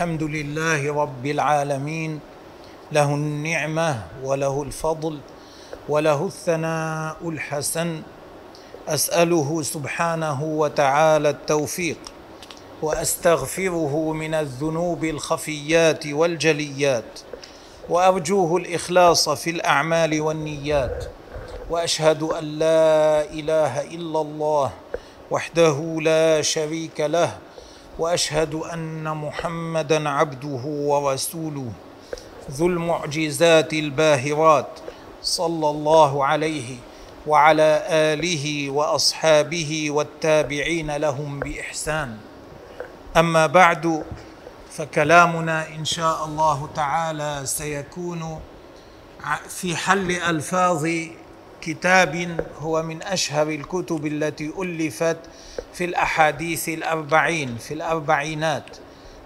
الحمد لله رب العالمين. له النعمة وله الفضل وله الثناء الحسن. أسأله سبحانه وتعالى التوفيق وأستغفره من الذنوب الخفيات والجليات. وأرجوه الإخلاص في الأعمال والنيات. وأشهد أن لا إله إلا الله وحده لا شريك له وأشهد أن محمدا عبده ورسوله ذو المعجزات الباهرات صلى الله عليه وعلى آله وأصحابه والتابعين لهم بإحسان. أما بعد فكلامنا إن شاء الله تعالى سيكون في حل ألفاظ كتاب هو من أشهر الكتب التي ألفت في الأحاديث الأربعين في الأربعينات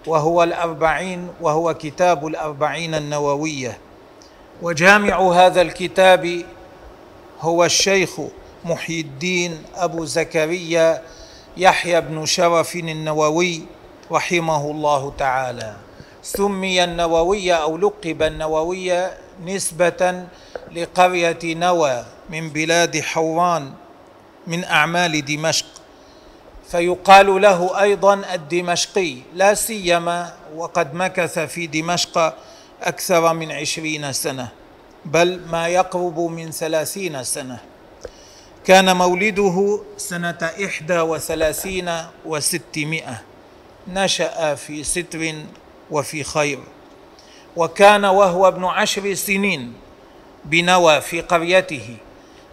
وهو الأربعين وهو كتاب الأربعين النووية. وجامع هذا الكتاب هو الشيخ محي الدين أبو زكريا يحيى بن شرف النووي رحمه الله تعالى. سمي النووي أو لقب النووي نسبة لقرية نوى من بلاد حوران من أعمال دمشق. فيقال له أيضا الدمشقي لا سيما وقد مكث في دمشق أكثر من عشرين سنة بل ما يقرب من ثلاثين سنة. كان مولده سنة إحدى وثلاثين وستمائة. نشأ في ستر وفي خير. وكان وهو ابن عشر سنين بنوى في قريته.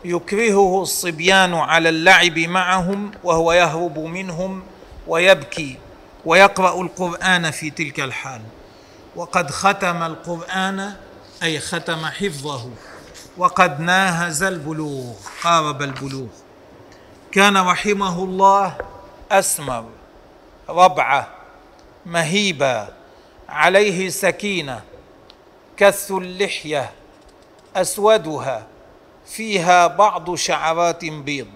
يكرهه الصبيان على اللعب معهم وهو يهرب منهم ويبكي ويقرأ القرآن في تلك الحال. وقد ختم القرآن أي ختم حفظه وقد ناهز البلوغ قارب البلوغ. كان رحمه الله أسمر ربعة مهيبا عليه سكينة كث اللحية أسودها فيها بعض شعرات بيض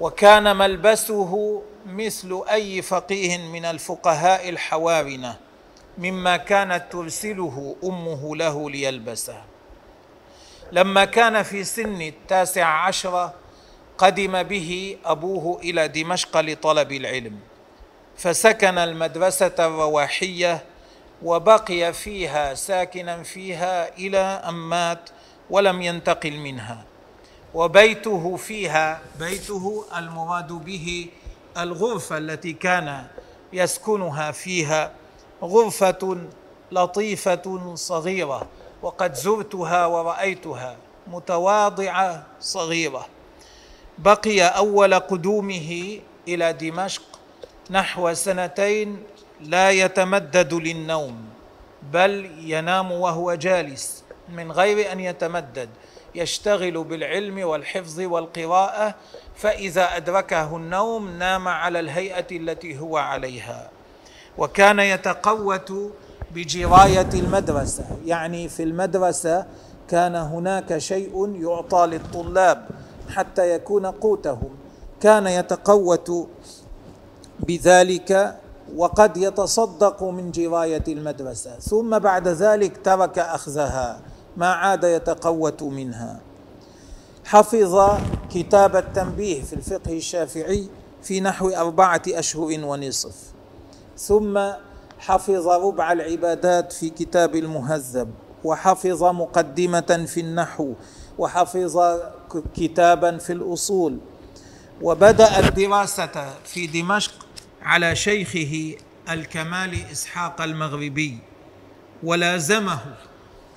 وكان ملبسه مثل أي فقيه من الفقهاء الحوارنة مما كانت ترسله أمه له ليلبسه. لما كان في سن التاسع عشر قدم به أبوه إلى دمشق لطلب العلم فسكن المدرسة الرواحية وبقي فيها ساكنا فيها إلى أن مات ولم ينتقل منها. وبيته فيها بيته المراد به الغرفة التي كان يسكنها فيها غرفة لطيفة صغيرة وقد زرتها ورأيتها متواضعة صغيرة. بقي أول قدومه إلى دمشق نحو سنتين لا يتمدد للنوم بل ينام وهو جالس. من غير أن يتمدد يشتغل بالعلم والحفظ والقراءة فإذا أدركه النوم نام على الهيئة التي هو عليها. وكان يتقوت بجراية المدرسة يعني في المدرسة كان هناك شيء يعطى للطلاب حتى يكون قوتهم. كان يتقوت بذلك وقد يتصدق من جراية المدرسة. ثم بعد ذلك ترك أخذها. ما عاد يتقوت منها. حفظ كتاب التنبيه في الفقه الشافعي في نحو أربعة أشهر ونصف. ثم حفظ ربع العبادات في كتاب المهذب وحفظ مقدمة في النحو وحفظ كتابا في الأصول. وبدأ الدراسة في دمشق على شيخه الكمال إسحاق المغربي ولازمه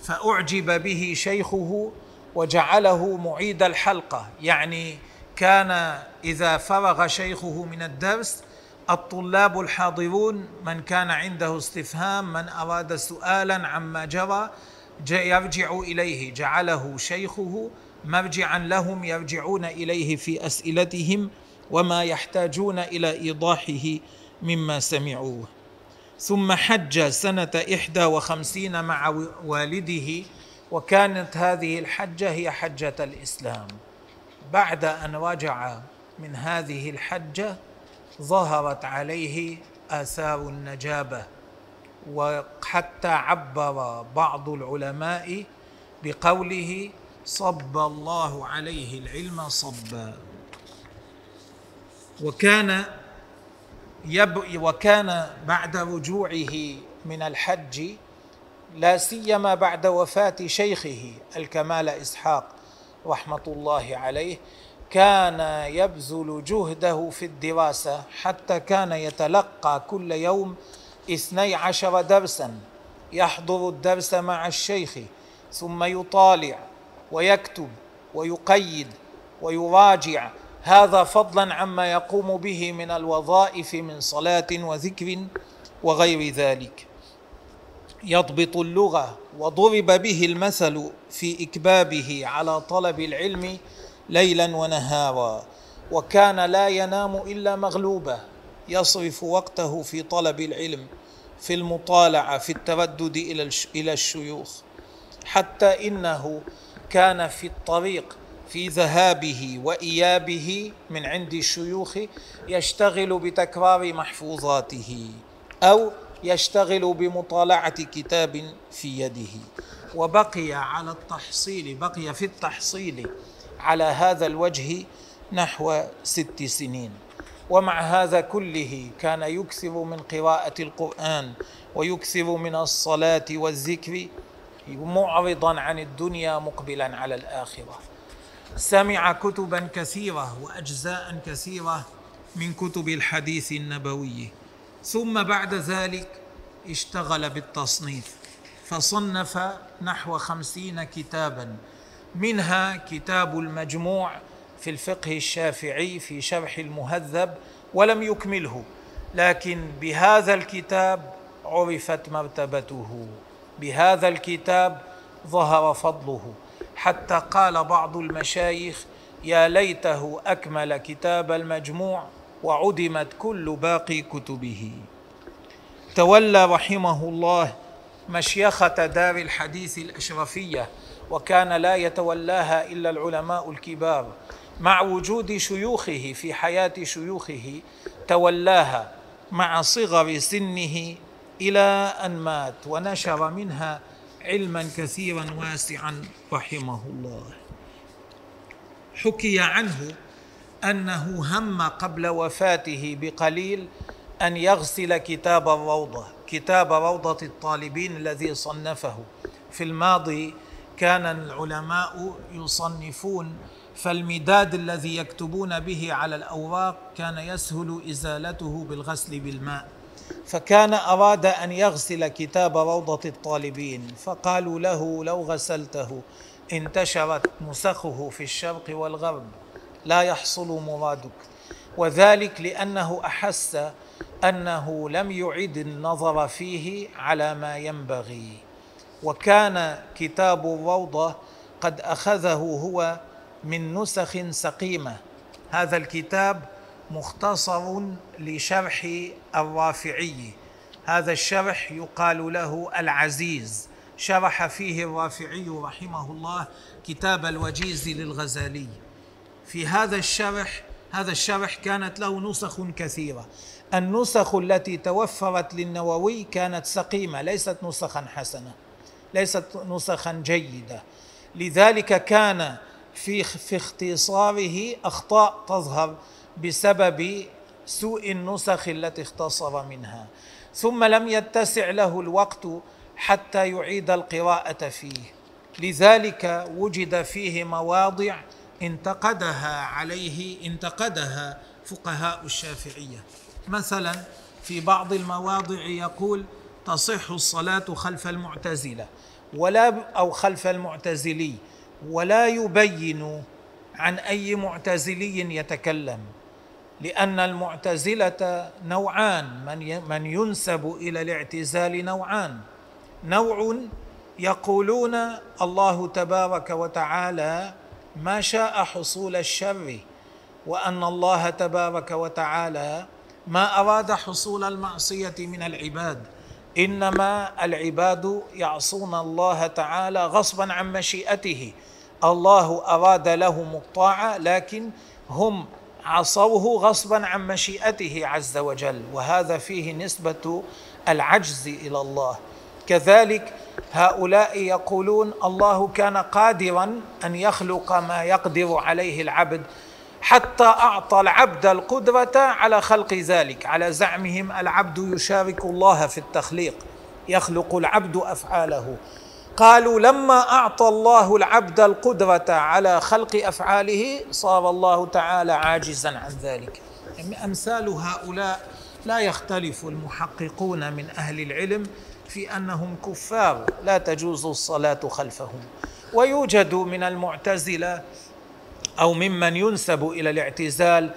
فأعجب به شيخه وجعله معيد الحلقة. يعني كان إذا فرغ شيخه من الدرس الطلاب الحاضرون من كان عنده استفهام من أراد سؤالا عما جرى يرجع إليه. جعله شيخه مرجعا لهم يرجعون إليه في أسئلتهم وما يحتاجون إلى إيضاحه مما سمعوه. ثم حج سنة إحدى وخمسين مع والده وكانت هذه الحجة هي حجة الإسلام. بعد أن رجع من هذه الحجة ظهرت عليه آثار النجابة وحتى عبر بعض العلماء بقوله صب الله عليه العلم صبا وكان وكان بعد رجوعه من الحج لا سيما بعد وفاة شيخه الكمال إسحاق رحمة الله عليه كان يبذل جهده في الدراسة حتى كان يتلقى كل يوم اثني عشر درسا يحضر الدرس مع الشيخ ثم يطالع ويكتب ويقيد ويراجع هذا فضلا عما يقوم به من الوظائف من صلاة وذكر وغير ذلك. يضبط اللغة وضرب به المثل في إكبابه على طلب العلم ليلا ونهارا وكان لا ينام إلا مغلوبا يصرف وقته في طلب العلم في المطالعة في التردد إلى الشيوخ. حتى إنه كان في الطريق في ذهابه وإيابه من عند الشيوخ يشتغل بتكرار محفوظاته أو يشتغل بمطالعة كتاب في يده. وبقي على التحصيل بقي في التحصيل على هذا الوجه نحو ست سنين. ومع هذا كله كان يكثر من قراءة القرآن ويكثر من الصلاة والذكر معرضا عن الدنيا مقبلا على الآخرة. سمع كتبا كثيرة واجزاء كثيرة من كتب الحديث النبوي. ثم بعد ذلك اشتغل بالتصنيف فصنف نحو خمسين كتابا. منها كتاب المجموع في الفقه الشافعي في شرح المهذب ولم يكمله لكن بهذا الكتاب عرفت مرتبته. بهذا الكتاب ظهر فضله. حتى قال بعض المشايخ يا ليته أكمل كتاب المجموع وعدمت كل باقي كتبه. تولى رحمه الله مشيخة دار الحديث الأشرفية وكان لا يتولاها إلا العلماء الكبار. مع وجود شيوخه في حياة شيوخه تولاها مع صغر سنه إلى أن مات ونشر منها علما كثيرا واسعا رحمه الله. حكي عنه أنه هم قبل وفاته بقليل أن يغسل كتاب الروضه كتاب روضة الطالبين الذي صنفه. في الماضي كان العلماء يصنفون فالمداد الذي يكتبون به على الأوراق كان يسهل إزالته بالغسل بالماء. فكان أراد أن يغسل كتاب روضة الطالبين فقالوا له لو غسلته انتشرت نسخه في الشرق والغرب لا يحصل مرادك. وذلك لأنه أحس أنه لم يعد النظر فيه على ما ينبغي. وكان كتاب الروضة قد أخذه هو من نسخ سقيمة. هذا الكتاب مختصر لشرح الرافعي. هذا الشرح يقال له العزيز. شرح فيه الرافعي رحمه الله كتاب الوجيز للغزالي. في هذا الشرح هذا الشرح كانت له نسخ كثيرة. النسخ التي توفرت للنووي كانت سقيمة ليست نسخا حسنة ليست نسخا جيدة. لذلك كان في في اختصاره أخطاء تظهر بسبب سوء النسخ التي اختصر منها. ثم لم يتسع له الوقت حتى يعيد القراءة فيه. لذلك وجد فيه مواضع انتقدها عليه انتقدها فقهاء الشافعية. مثلا في بعض المواضع يقول تصح الصلاة خلف المعتزلة ولا أو خلف المعتزلي ولا يبين عن أي معتزلي يتكلم. لأن المعتزلة نوعان من من ينسب إلى الاعتزال نوعان. نوع يقولون الله تبارك وتعالى ما شاء حصول الشر وأن الله تبارك وتعالى ما أراد حصول المعصية من العباد. إنما العباد يعصون الله تعالى غصبا عن مشيئته. الله أراد لهم الطاعة لكن هم عصوه غصبا عن مشيئته عز وجل وهذا فيه نسبة العجز إلى الله. كذلك هؤلاء يقولون الله كان قادرا أن يخلق ما يقدر عليه العبد حتى أعطى العبد القدرة على خلق ذلك. على زعمهم العبد يشارك الله في التخليق يخلق العبد أفعاله. قالوا لما أعطى الله العبد القدرة على خلق أفعاله صار الله تعالى عاجزا عن ذلك. أمثال هؤلاء لا يختلف المحققون من أهل العلم في أنهم كفار لا تجوز الصلاة خلفهم. ويوجد من المعتزلة أو ممن ينسب إلى الاعتزال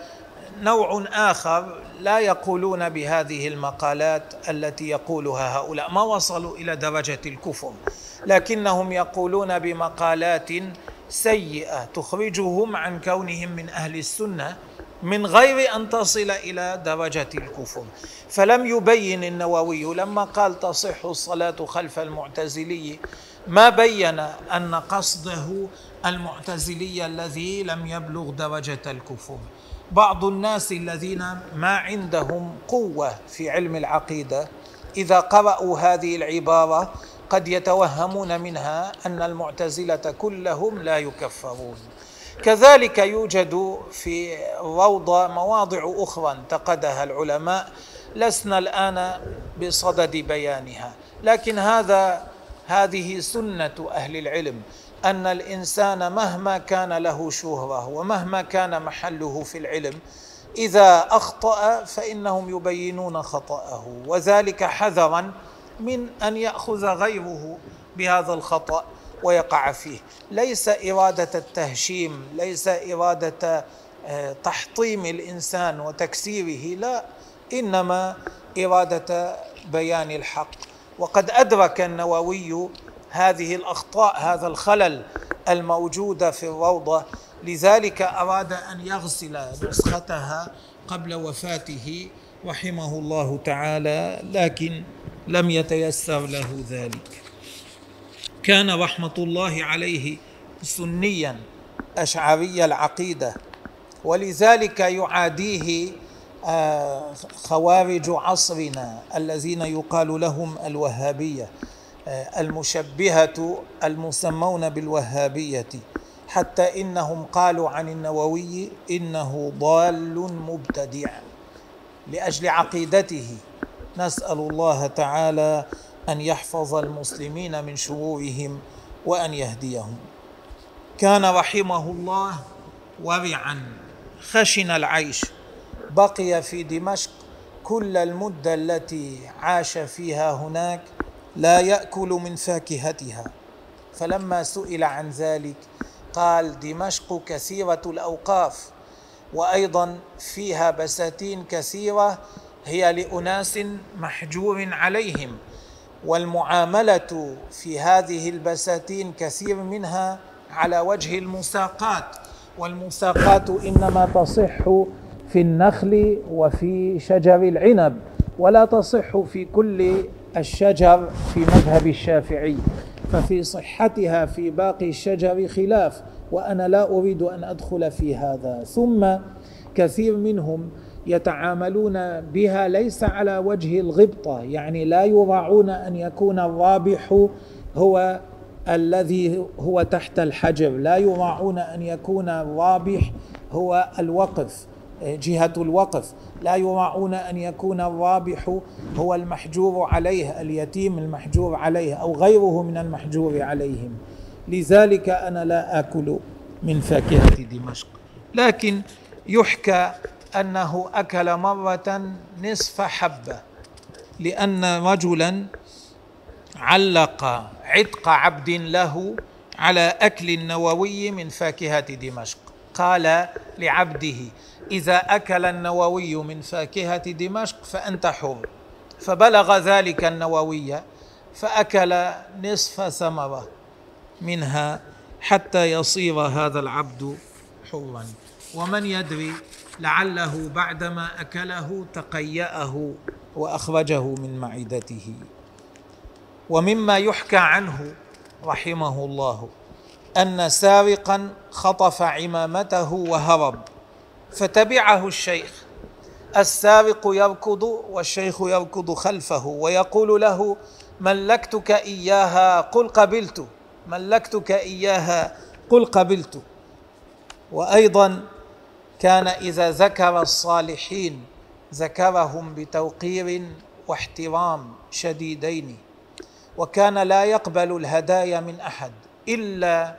نوع آخر لا يقولون بهذه المقالات التي يقولها هؤلاء. ما وصلوا إلى درجة الكفر. لكنهم يقولون بمقالات سيئة تخرجهم عن كونهم من أهل السنة من غير أن تصل إلى درجة الكفر. فلم يبين النووي لما قال تصح الصلاة خلف المعتزلي ما بين أن قصده المعتزلي الذي لم يبلغ درجة الكفر. بعض الناس الذين ما عندهم قوة في علم العقيدة إذا قرأوا هذه العبارة قد يتوهمون منها أن المعتزلة كلهم لا يكفرون. كذلك يوجد في روضه مواضع أخرى انتقدها العلماء لسنا الآن بصدد بيانها. لكن هذا هذه سنة أهل العلم أن الإنسان مهما كان له شهرة ومهما كان محله في العلم إذا أخطأ فإنهم يبينون خطأه. وذلك حذرا من أن يأخذ غيره بهذا الخطأ ويقع فيه. ليس إرادة التهشيم ليس إرادة آه، تحطيم الإنسان وتكسيره لا. إنما إرادة بيان الحق. وقد أدرك النووي هذه الأخطاء هذا الخلل الموجود في الروضة. لذلك أراد أن يغسل نسختها قبل وفاته رحمه الله تعالى. لكن لم يتيسر له ذلك. كان رحمة الله عليه سنيا أشعري العقيدة ولذلك يعاديه آه، خوارج عصرنا الذين يقال لهم الوهابية آه، المشبهة المسمون بالوهابية حتى إنهم قالوا عن النووي إنه ضال مبتدع لأجل عقيدته. نسأل الله تعالى أن يحفظ المسلمين من شرورهم وأن يهديهم. كان رحمه الله ورعا خشن العيش بقي في دمشق كل المدة التي عاش فيها هناك لا يأكل من فاكهتها. فلما سئل عن ذلك قال دمشق كثيرة الأوقاف وأيضا فيها بساتين كثيرة هي لأناس محجور عليهم والمعاملة في هذه البساتين كثير منها على وجه المساقات والمساقات إنما تصح في النخل وفي شجر العنب ولا تصح في كل الشجر في مذهب الشافعي ففي صحتها في باقي الشجر خلاف وأنا لا أريد أن أدخل في هذا. ثم كثير منهم يتعاملون بها ليس على وجه الغبطة يعني لا يراعون أن يكون الرابح هو الذي هو تحت الحجر لا يراعون أن يكون الرابح هو الوقف جهة الوقف لا يراعون أن يكون الرابح هو المحجور عليه اليتيم المحجور عليه أو غيره من المحجور عليهم. لذلك أنا لا آكل من فاكهة دمشق. لكن يحكى أنه أكل مرة نصف حبة لأن رجلا علق عتق عبد له على أكل النووي من فاكهة دمشق. قال لعبده إذا أكل النووي من فاكهة دمشق فأنت حر. فبلغ ذلك النووي فأكل نصف ثمرة منها حتى يصير هذا العبد حرا. ومن يدري لعله بعدما أكله تقيأه وأخرجه من معدته. ومما يحكى عنه رحمه الله أن سارقا خطف عمامته وهرب فتبعه الشيخ. السارق يركض والشيخ يركض خلفه ويقول له ملكتك إياها قل قبلت. ملكتك إياها قل قبلت. وأيضا كان إذا ذكر الصالحين ذكرهم بتوقير واحترام شديدين وكان لا يقبل الهدايا من أحد إلا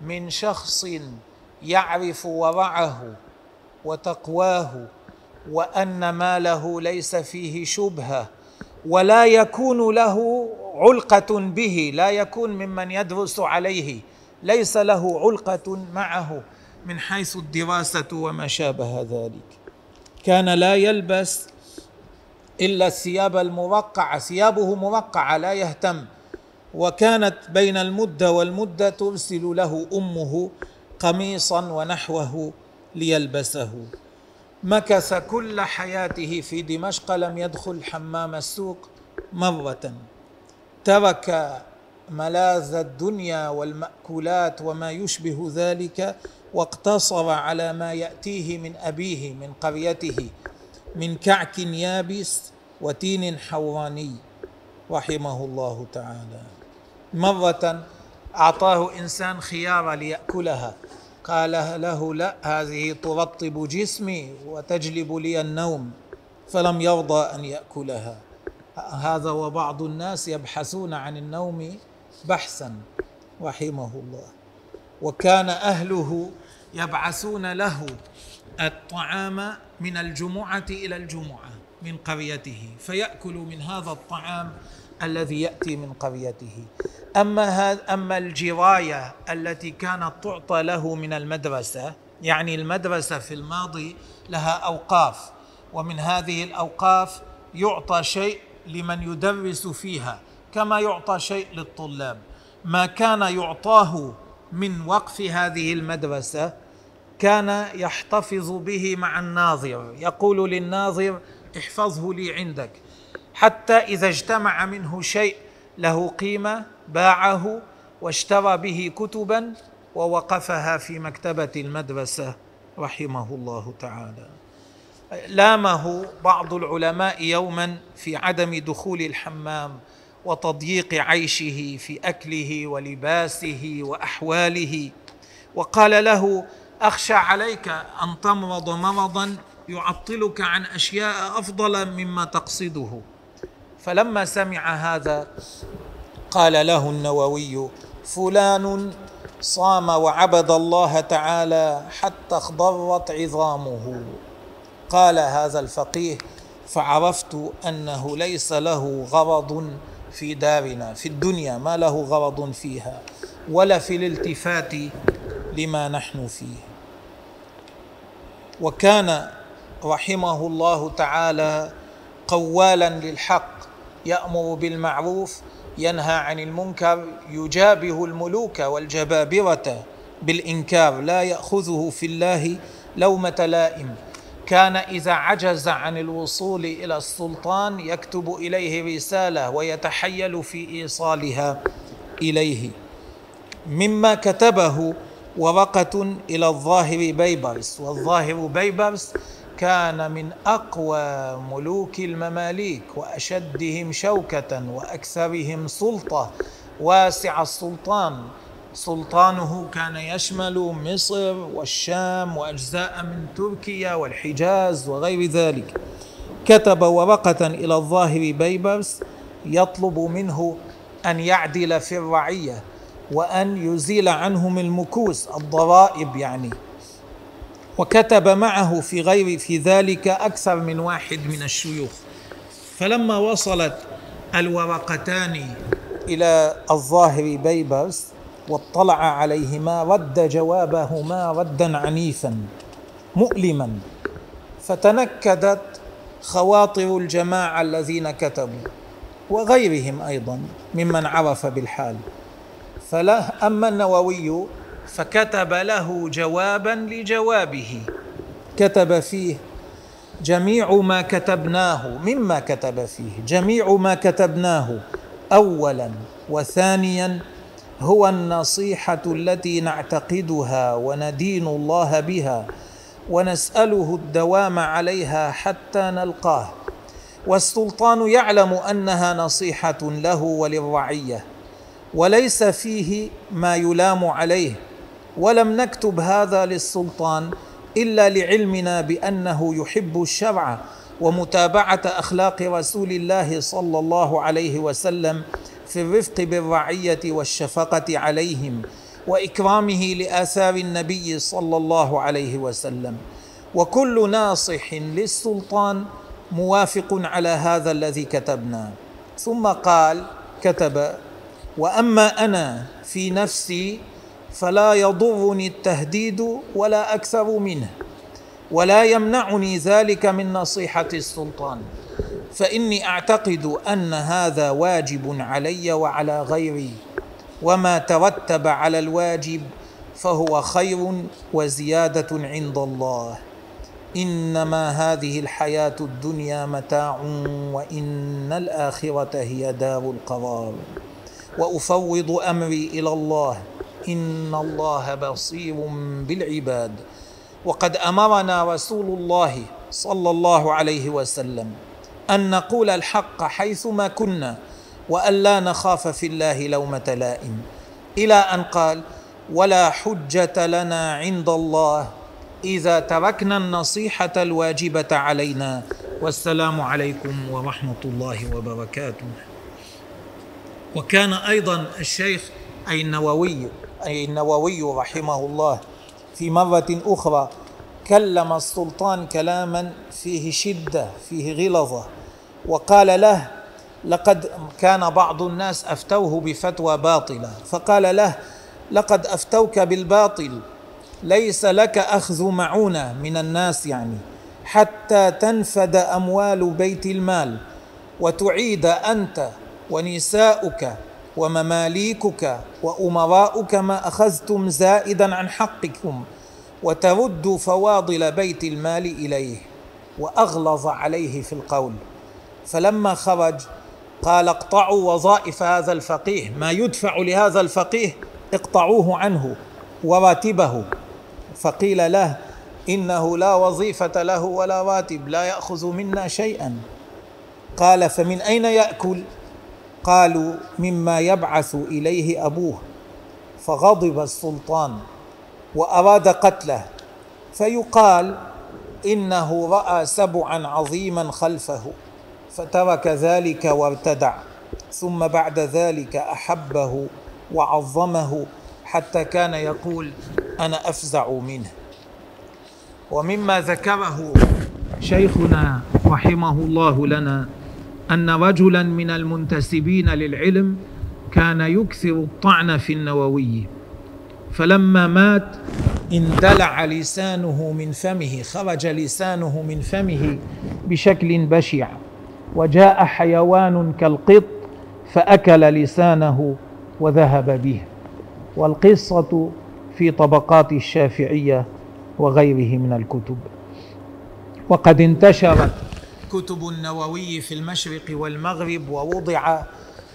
من شخص يعرف ورعه وتقواه وأن ماله ليس فيه شبهة ولا يكون له علقة به لا يكون ممن يدرس عليه ليس له علقة معه. من حيث الدراسة وما شابه ذلك. كان لا يلبس إلا الثياب المرقعة ثيابه مرقعة لا يهتم. وكانت بين المدة والمدة ترسل له أمه قميصا ونحوه ليلبسه. مكث كل حياته في دمشق لم يدخل حمام السوق مرة. ترك ملاذ الدنيا والمأكولات وما يشبه ذلك واقتصر على ما يأتيه من أبيه من قريته من كعك يابس وتين حوراني رحمه الله تعالى. مرة أعطاه إنسان خيار ليأكلها. قال له لا هذه ترطب جسمي وتجلب لي النوم. فلم يرضى أن يأكلها. هذا وبعض الناس يبحثون عن النوم بحثا رحمه الله. وكان أهله يبعثون له الطعام من الجمعة إلى الجمعة من قريته فياكل من هذا الطعام الذي يأتي من قريته. أما هذا أما الجراية التي كانت تعطى له من المدرسة يعني المدرسة في الماضي لها أوقاف ومن هذه الأوقاف يعطى شيء لمن يدرس فيها كما يعطى شيء للطلاب. ما كان يعطاه من وقف هذه المدرسة كان يحتفظ به مع الناظر يقول للناظر احفظه لي عندك. حتى إذا اجتمع منه شيء له قيمة باعه واشترى به كتبا ووقفها في مكتبة المدرسة رحمه الله تعالى. لامه بعض العلماء يوما في عدم دخول الحمام وتضييق عيشه في أكله ولباسه وأحواله وقال له أخشى عليك أن تمرض مرضا يعطلك عن أشياء أفضل مما تقصده. فلما سمع هذا قال له النووي فلان صام وعبد الله تعالى حتى اخضرت عظامه. قال هذا الفقيه فعرفت أنه ليس له غرض في دارنا في الدنيا ما له غرض فيها ولا في الالتفات لما نحن فيه. وكان رحمه الله تعالى قوالا للحق يأمر بالمعروف ينهى عن المنكر يجابه الملوك والجبابرة بالإنكار لا يأخذه في الله لومة لائم. كان إذا عجز عن الوصول إلى السلطان يكتب إليه رسالة ويتحيل في إيصالها إليه. مما كتبه ورقه إلى الظاهر بيبرس والظاهر بيبرس كان من أقوى ملوك المماليك وأشدهم شوكة وأكثرهم سلطة واسع السلطان. سلطانه كان يشمل مصر والشام وأجزاء من تركيا والحجاز وغير ذلك. كتب ورقه إلى الظاهر بيبرس يطلب منه أن يعدل في الرعية. وأن يزيل عنهم المكوس الضرائب يعني. وكتب معه في غير في ذلك أكثر من واحد من الشيوخ. فلما وصلت الورقتان إلى الظاهر بيبرس واطلع عليهما رد جوابهما ردا عنيفا مؤلما. فتنكدت خواطر الجماعة الذين كتبوا وغيرهم أيضا ممن عرف بالحال. فلا أما النووي فكتب له جوابا لجوابه. كتب فيه جميع ما كتبناه مما كتب فيه جميع ما كتبناه. اولا وثانيا هو النصيحة التي نعتقدها وندين الله بها ونسأله الدوام عليها حتى نلقاه. والسلطان يعلم أنها نصيحة له وللرعية. وليس فيه ما يلام عليه ولم نكتب هذا للسلطان إلا لعلمنا بأنه يحب الشرع ومتابعة أخلاق رسول الله صلى الله عليه وسلم في الرفق بالرعية والشفقة عليهم وإكرامه لآثار النبي صلى الله عليه وسلم. وكل ناصح للسلطان موافق على هذا الذي كتبنا. ثم قال كتب وأما أنا في نفسي فلا يضرني التهديد ولا أكثر منه ولا يمنعني ذلك من نصيحة السلطان. فإني أعتقد أن هذا واجب علي وعلى غيري وما ترتب على الواجب فهو خير وزيادة عند الله. إنما هذه الحياة الدنيا متاع وإن الآخرة هي دار القرار. وأفوض أمري إلى الله. إن الله بصير بالعباد. وقد أمرنا رسول الله صلى الله عليه وسلم أن نقول الحق حيثما كنا وأن لا نخاف في الله لومة لائم. إلى أن قال ولا حجة لنا عند الله إذا تركنا النصيحة الواجبة علينا. والسلام عليكم ورحمة الله وبركاته. وكان أيضا الشيخ اي النووي أي النووي رحمه الله في مرة أخرى كلم السلطان كلاما فيه شدة فيه غلظة وقال له لقد كان بعض الناس أفتوه بفتوى باطلة. فقال له لقد أفتوك بالباطل ليس لك أخذ معونة من الناس يعني حتى تنفد أموال بيت المال وتعيد أنت ونساؤك ومماليكك وأمراؤك ما أخذتم زائدا عن حقكم وترد فواضل بيت المال إليه وأغلظ عليه في القول. فلما خرج قال اقطعوا وظائف هذا الفقيه ما يدفع لهذا الفقيه؟ اقطعوه عنه وراتبه. فقيل له إنه لا وظيفة له ولا راتب لا يأخذ منا شيئا. قال فمن أين يأكل؟ قالوا مما يبعث إليه أبوه فغضب السلطان وأراد قتله فيقال إنه رأى سبعا عظيما خلفه فترك ذلك وارتدع ثم بعد ذلك أحبه وعظمه حتى كان يقول أنا أفزع منه. ومما ذكره شيخنا رحمه الله لنا أن رجلا من المنتسبين للعلم كان يكثر الطعن في النووي. فلما مات اندلع لسانه من فمه خرج لسانه من فمه بشكل بشع. وجاء حيوان كالقط فأكل لسانه وذهب به. والقصة في طبقات الشافعية وغيره من الكتب. وقد انتشرت كتب النووي في المشرق والمغرب ووضع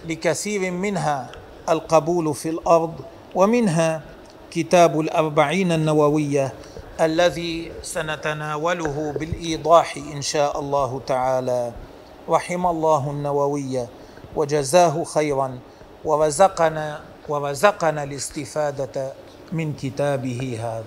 لكثير منها القبول في الأرض ومنها كتاب الأربعين النووية الذي سنتناوله بالإيضاح إن شاء الله تعالى. رحم الله النووي وجزاه خيرا ورزقنا ورزقنا الاستفادة من كتابه هذا.